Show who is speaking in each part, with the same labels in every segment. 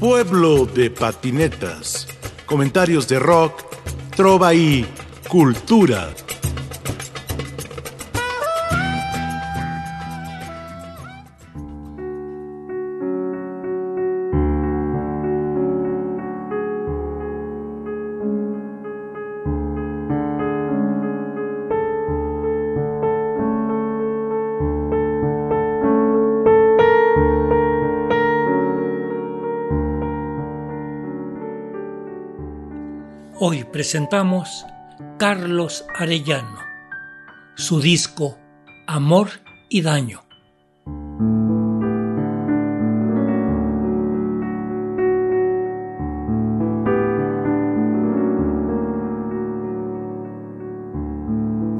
Speaker 1: Pueblo de patinetas. Comentarios de rock, trova y cultura.
Speaker 2: Presentamos Carlos Arellano, su disco Amor y Daño.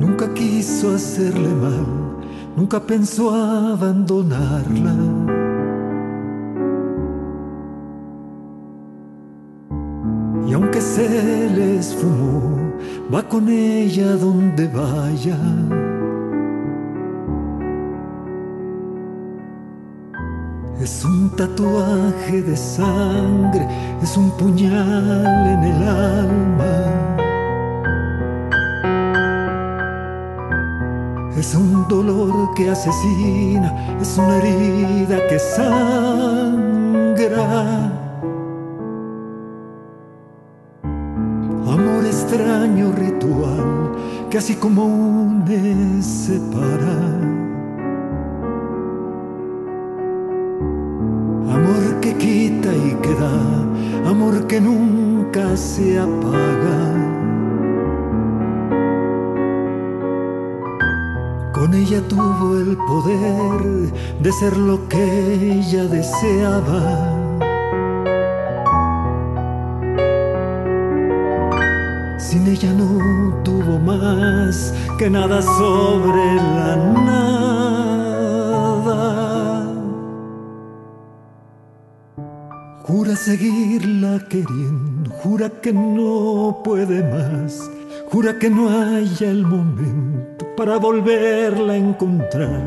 Speaker 3: Nunca quiso hacerle mal, nunca pensó abandonarla. Va con ella donde vaya. Es un tatuaje de sangre, es un puñal en el alma. Es un dolor que asesina, es una herida que sangra. Que así como une separa. Amor que quita y que da, amor que nunca se apaga. Con ella tuvo el poder de ser lo que ella deseaba. Sin ella no tuvo más que nada sobre la nada. Jura seguirla queriendo, jura que no puede más, jura que no haya el momento para volverla a encontrar.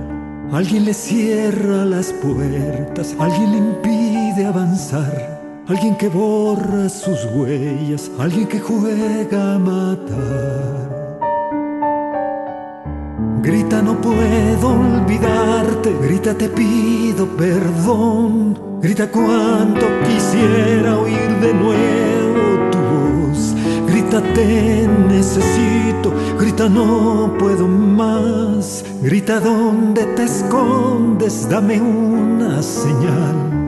Speaker 3: Alguien le cierra las puertas, alguien le impide avanzar. Alguien que borra sus huellas, alguien que juega a matar. Grita no puedo olvidarte, grita te pido perdón, grita cuánto quisiera oír de nuevo tu voz, grita te necesito, grita no puedo más, grita dónde te escondes, dame una señal.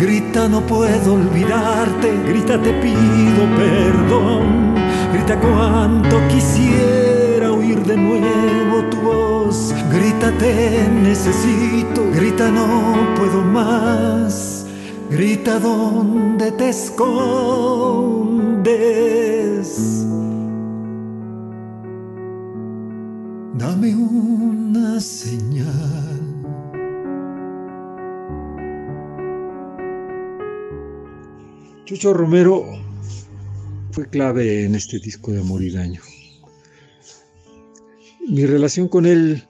Speaker 3: Grita no puedo olvidarte, grita te pido perdón, grita cuánto quisiera oír de nuevo tu voz, grita te necesito, grita no puedo más, grita dónde te escondes. Dame una señal.
Speaker 4: Chucho Romero fue clave en este disco de Amor y Daño. Mi relación con él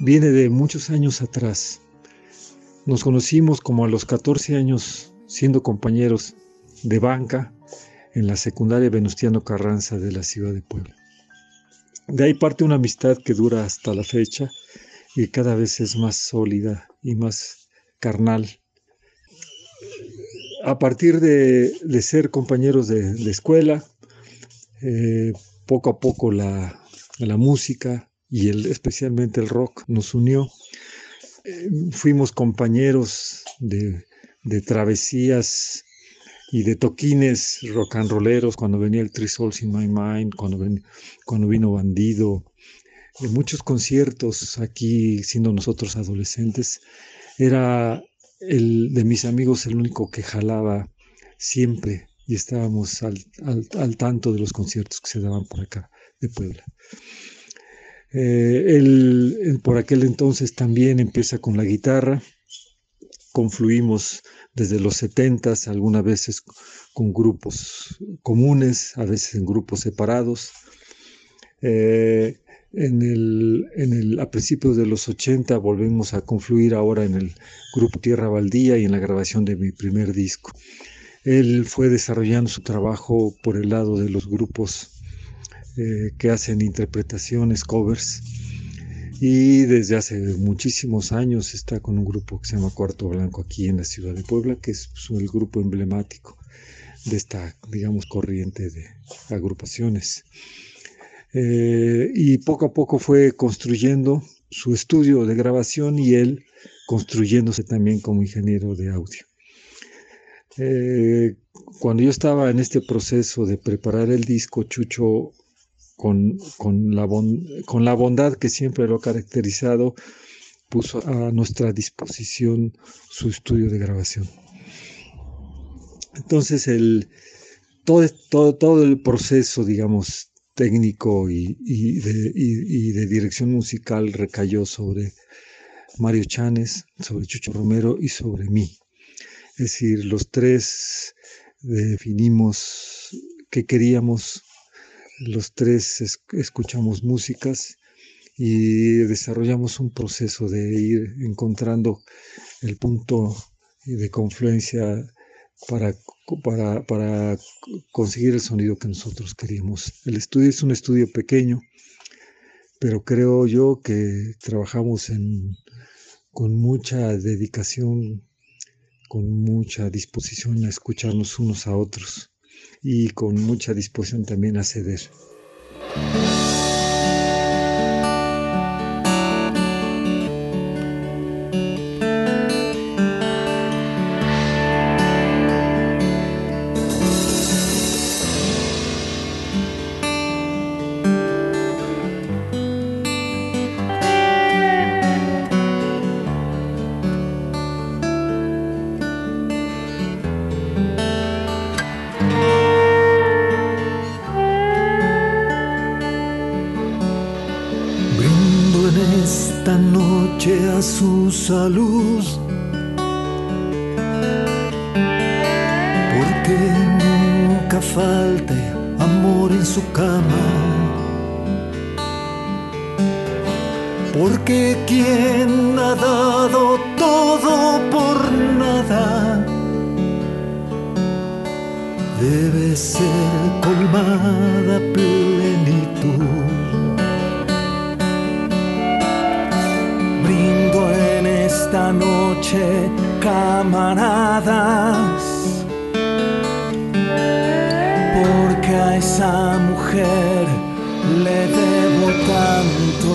Speaker 4: viene de muchos años atrás. Nos conocimos como a los 14 años siendo compañeros de banca en la secundaria Venustiano Carranza de la ciudad de Puebla. De ahí parte una amistad que dura hasta la fecha y cada vez es más sólida y más carnal a partir de, ser compañeros de, escuela, eh, poco a poco la, música y especialmente el rock nos unió. Eh, fuimos compañeros de, travesías y de toquines rock and rolleros cuando venía el Three Souls in My Mind, cuando, vino Bandido, en muchos conciertos aquí siendo nosotros adolescentes. Era el de mis amigos el único que jalaba siempre y estábamos al, al, al tanto de los conciertos que se daban por acá de Puebla. Eh, él, por aquel entonces también empieza con la guitarra, confluimos desde los setentas, algunas veces con grupos comunes, a veces en grupos separados. Eh, en el, en el, a principios de los 80 volvemos a confluir ahora en el grupo Tierra Baldía y en la grabación de mi primer disco.
Speaker 3: Él fue desarrollando su trabajo por el lado de los grupos eh, que hacen interpretaciones, covers, y desde hace muchísimos años está con un grupo que se llama Cuarto Blanco aquí en la ciudad de Puebla, que es el grupo emblemático de esta, digamos, corriente de agrupaciones. Eh, y poco a poco fue construyendo su estudio de grabación y él construyéndose también como ingeniero de audio. Eh, cuando yo estaba en este proceso de preparar el disco, Chucho, con, con, la con la bondad que siempre lo ha caracterizado, puso a nuestra disposición su estudio de grabación. Entonces, el, todo, todo, todo el proceso, digamos, técnico y, de, dirección musical recayó sobre Mario Chanes, sobre Chucho Romero y sobre mí. Es decir, los tres definimos qué queríamos, los tres escuchamos músicas y desarrollamos un proceso de ir encontrando el punto de confluencia para, para, para, conseguir el sonido que nosotros queríamos. El estudio es un estudio pequeño, pero creo yo que trabajamos en, con mucha dedicación, con mucha disposición a escucharnos unos a otros y con mucha disposición también a ceder.
Speaker 5: Debe ser colmada plenitud. esta noche, camaradas, porque a esa mujer le debo tanto.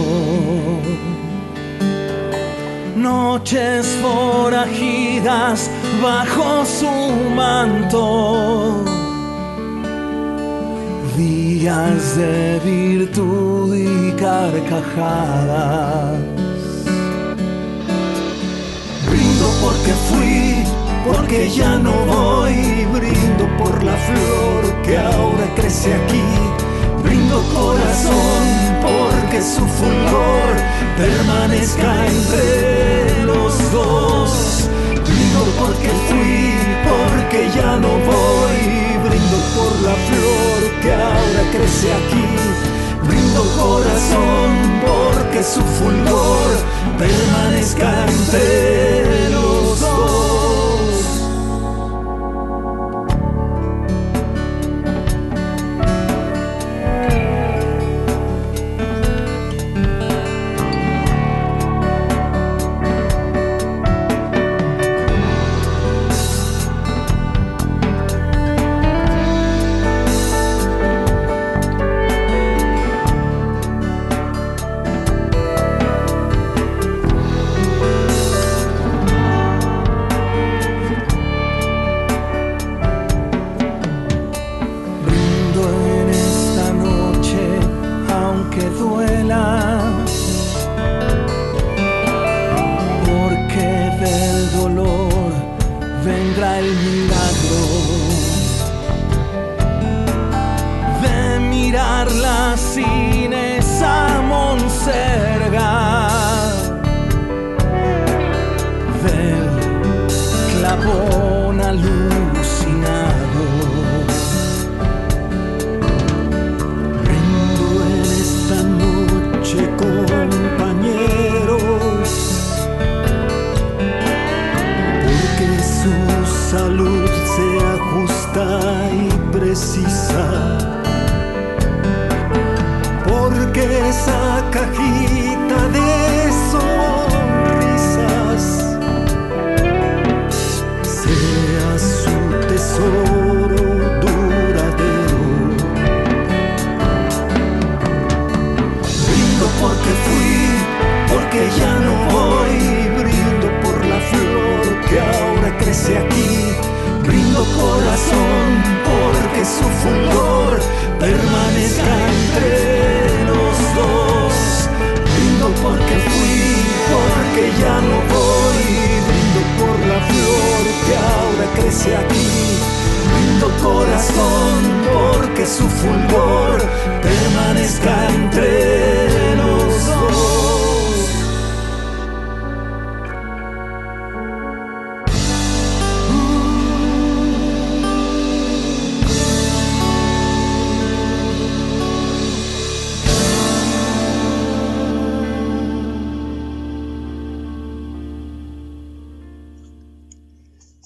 Speaker 5: Noches forajidas bajo su manto, de virtud y carcajadas. Porque fui, porque ya no voy, brindo por la flor que ahora crece aquí, brindo corazón porque su fulgor permanezca entre crece aquí, brindo corazón porque su fulgor permanezca entre los salud see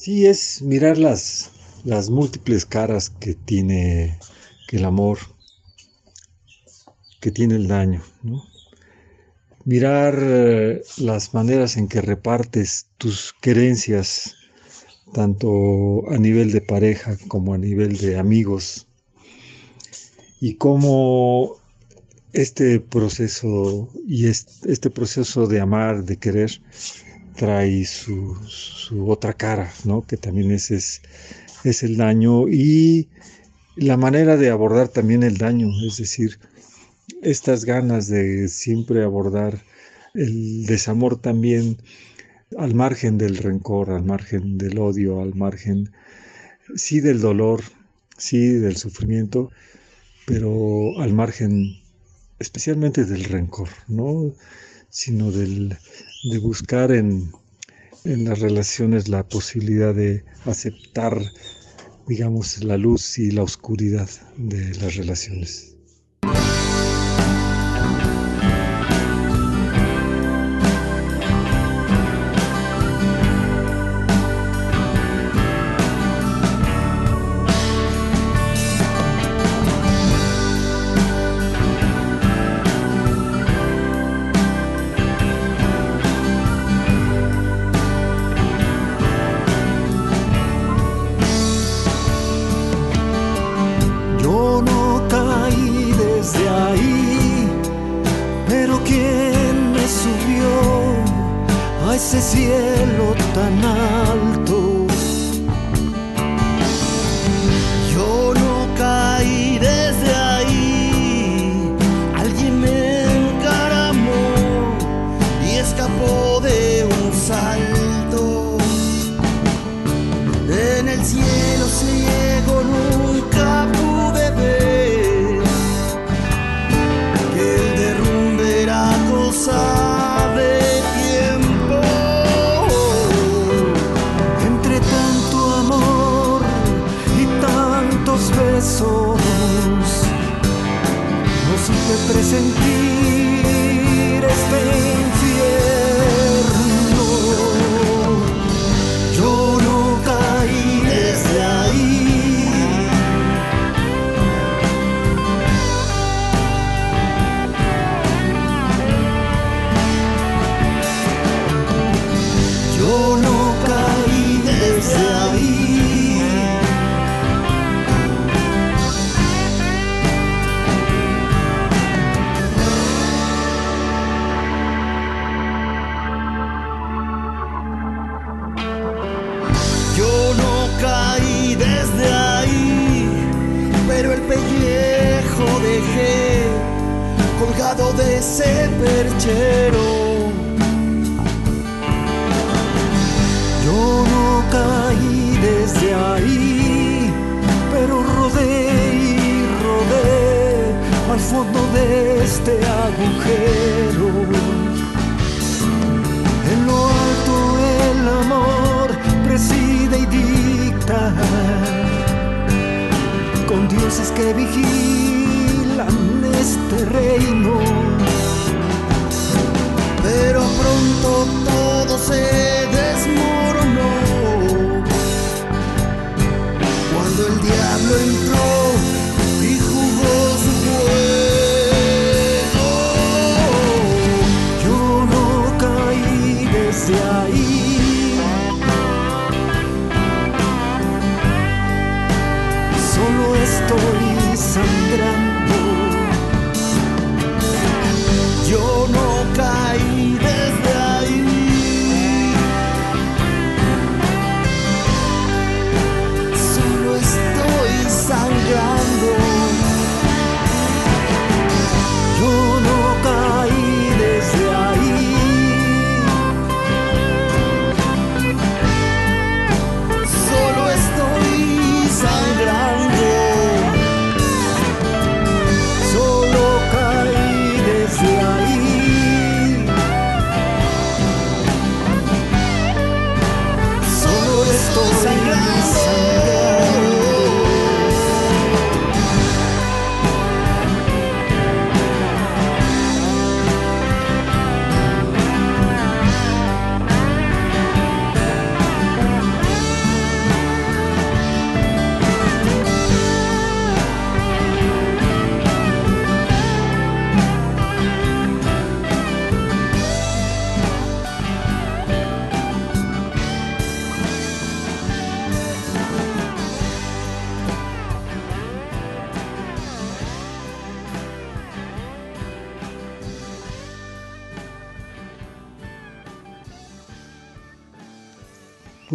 Speaker 3: Sí, es mirar las, las múltiples caras que tiene el amor, que tiene el daño. Mirar eh, las maneras en que repartes tus querencias, tanto a nivel de pareja como a nivel de amigos, y cómo este proceso y este proceso de amar, de querer, trae su, otra cara, ¿no? Que también es, es, es, el daño y la manera de abordar también el daño, es decir, estas ganas de siempre abordar el desamor también al margen del rencor, al margen del odio, al margen, sí del dolor, sí del sufrimiento, pero al margen especialmente del rencor, ¿no? sino del, de buscar en, en, las relaciones la posibilidad de aceptar, digamos, la luz y la oscuridad de las relaciones.
Speaker 5: Ese
Speaker 6: perchero.
Speaker 5: Yo no caí desde ahí, pero rodé y rodé al fondo de este agujero. En lo alto el amor preside y dicta, con dioses que vigilan este reino.
Speaker 6: Pero pronto todo se desmoronó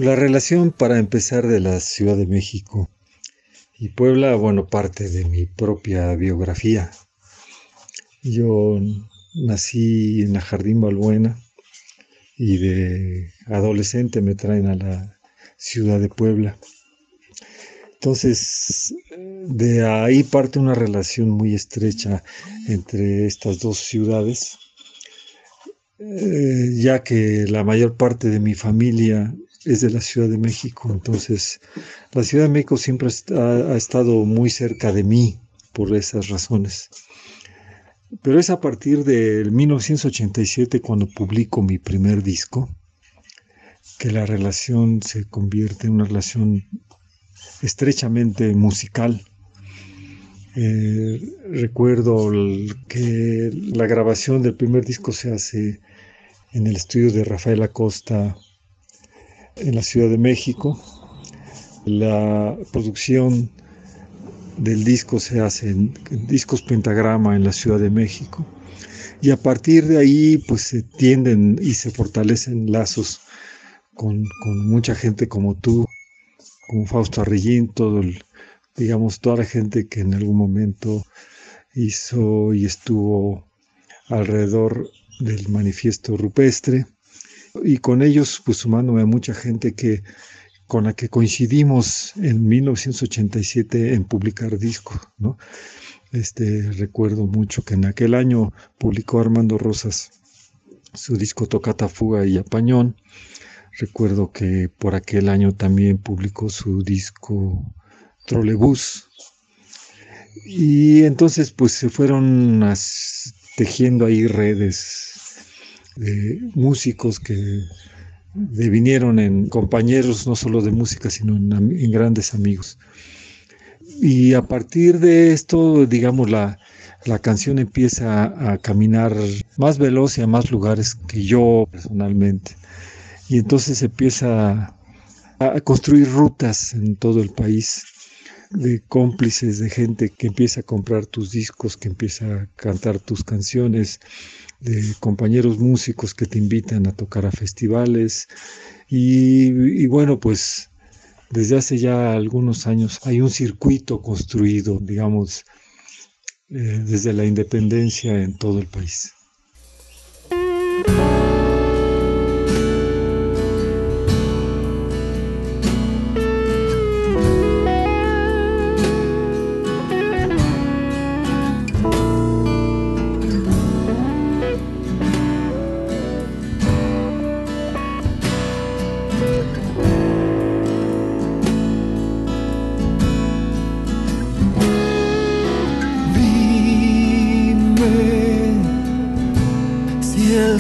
Speaker 3: La relación, para empezar, de la Ciudad de México y Puebla, bueno, parte de mi propia biografía. Yo nací en la Jardín Balbuena y de adolescente me traen a la ciudad de Puebla. Entonces, de ahí parte una relación muy estrecha entre estas dos ciudades, eh, ya que la mayor parte de mi familia es de la Ciudad de México, entonces la Ciudad de México siempre ha, estado muy cerca de mí por esas razones. Pero es a partir del 1987 cuando publico mi primer disco que la relación se convierte en una relación estrechamente musical. Eh, recuerdo que la grabación del primer disco se hace en el estudio de Rafael Acosta en la Ciudad de México. La producción del disco se hace en, discos pentagrama en la Ciudad de México. Y a partir de ahí, pues se tienden y se fortalecen lazos con, mucha gente como tú, como Fausto Arrellín, todo digamos, toda la gente que en algún momento hizo y estuvo alrededor del manifiesto rupestre y con ellos pues sumándome a mucha gente que con la que coincidimos en 1987 en publicar discos, ¿no? Este, recuerdo mucho que en aquel año publicó Armando Rosas su disco Tocata Fuga y Apañón. Recuerdo que por aquel año también publicó su disco Trolebús. Y entonces pues se fueron tejiendo ahí redes de músicos que devinieron en compañeros no solo de música, sino en, grandes amigos. Y a partir de esto, digamos, la, la canción empieza a, caminar más veloz y a más lugares que yo personalmente. Y entonces empieza a construir rutas en todo el país de cómplices, de gente que empieza a comprar tus discos, que empieza a cantar tus canciones, de compañeros músicos que te invitan a tocar a festivales. Y, bueno, pues desde hace ya algunos años hay un circuito construido, digamos, eh, desde la independencia en todo el país.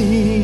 Speaker 5: las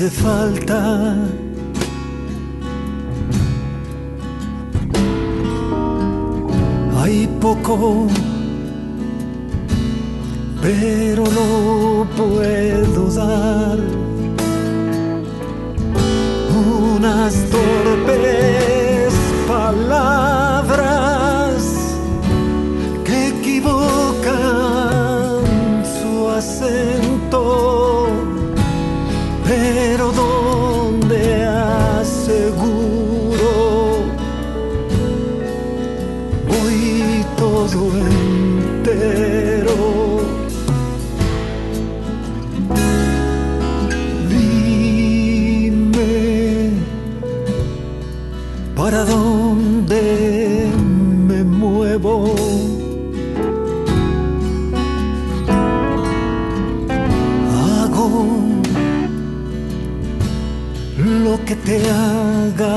Speaker 3: hace falta? Hay poco, pero no puedo dar unas torpes palabras que equivocan su acento, te haga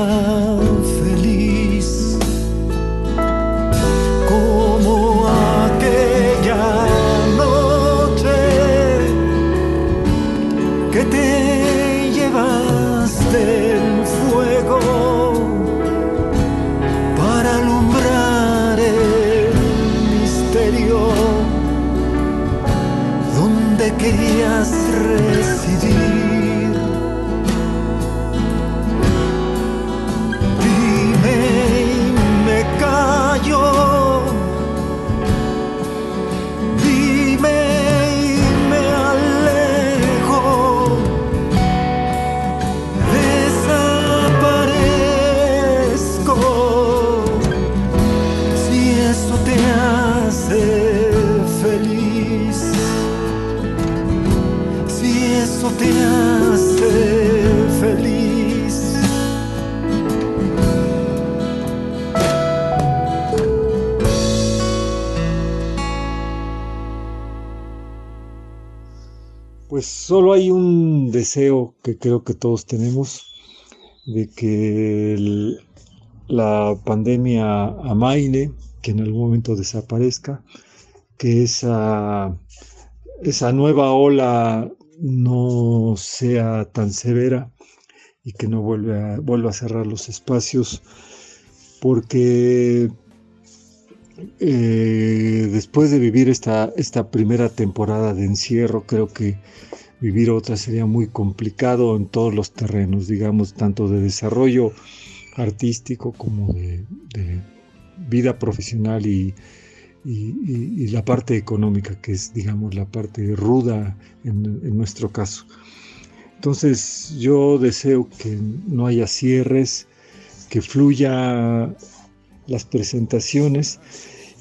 Speaker 3: feliz. Eso te hace feliz.
Speaker 7: Pues solo hay un deseo que creo que todos tenemos de que la pandemia amaine, que en algún momento desaparezca, que esa, esa nueva ola no sea tan severa y que no vuelva vuelva a cerrar los espacios, porque eh, después de vivir esta, esta primera temporada de encierro, creo que vivir otra sería muy complicado en todos los terrenos, digamos, tanto de desarrollo artístico como de vida profesional y, y- y- y la parte económica, que es, digamos, la parte ruda en, en nuestro caso. Entonces, yo deseo que no haya cierres, que fluya las presentaciones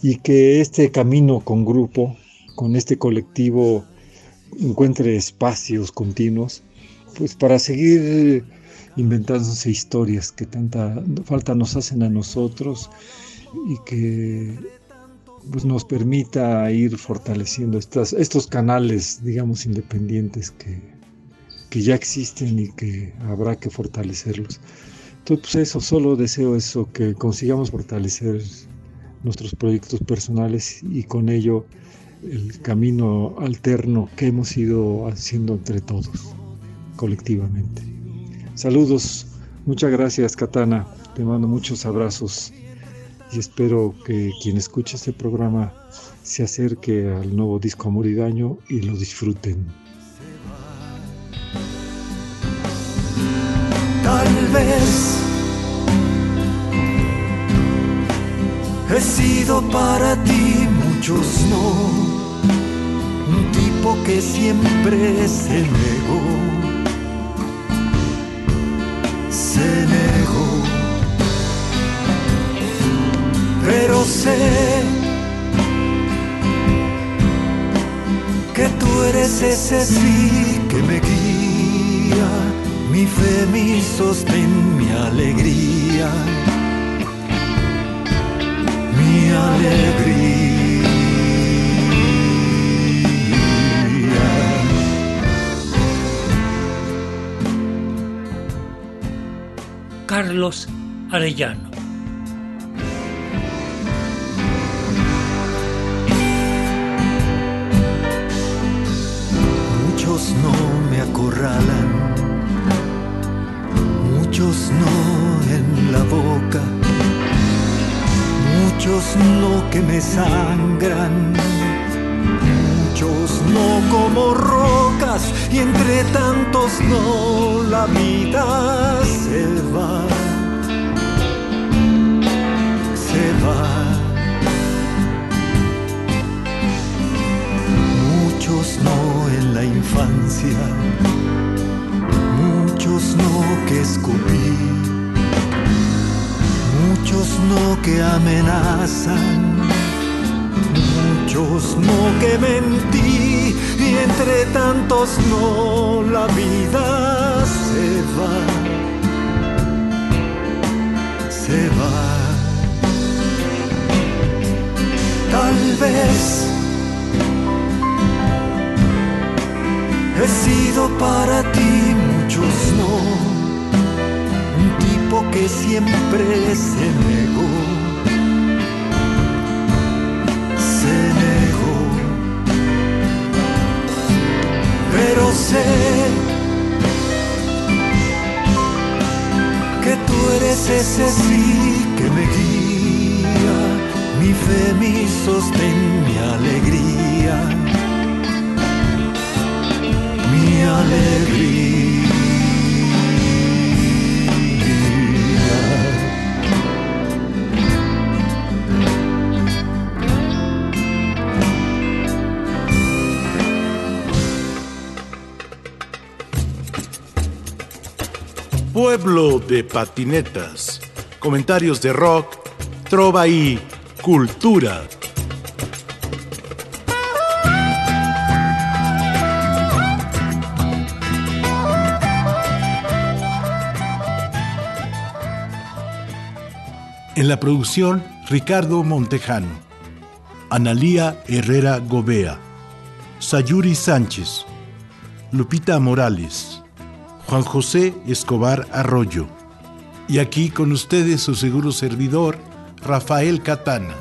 Speaker 7: y que este camino con grupo, con este colectivo, encuentre espacios continuos, pues para seguir inventándose historias que tanta falta nos hacen a nosotros y que pues, nos permita ir fortaleciendo estas, estos canales, digamos, independientes que, que ya existen y que habrá que fortalecerlos. Entonces, pues eso, solo deseo eso, que consigamos fortalecer nuestros proyectos personales y con ello el camino alterno que hemos ido haciendo entre todos, colectivamente. Saludos, muchas gracias Katana, te mando muchos abrazos y espero que quien escuche este programa se acerque al nuevo disco Amor y Daño y lo disfruten.
Speaker 3: Tal vez he sido para ti muchos no, un tipo que siempre se negó, se negó, pero sé que tú eres ese sí que me guía, mi fe, mi sostén, mi alegría, mi alegría.
Speaker 2: Carlos Arellano.
Speaker 3: No me acorralan, muchos no en la boca, muchos no que me sangran, muchos no como rocas y entre tantos no la vida se va, no en la infancia, muchos no que escupí, muchos no que amenazan, muchos no que mentí y entre tantos no la vida siempre se negó, se negó. Pero sé que tú eres ese
Speaker 1: Pueblo de patinetas. Comentarios de rock, trova y cultura. En la producción, Ricardo Montejano, Analía Herrera Gobea, Sayuri Sánchez, Lupita Morales, Juan José Escobar Arroyo. Y aquí con ustedes su seguro servidor, Rafael Catana.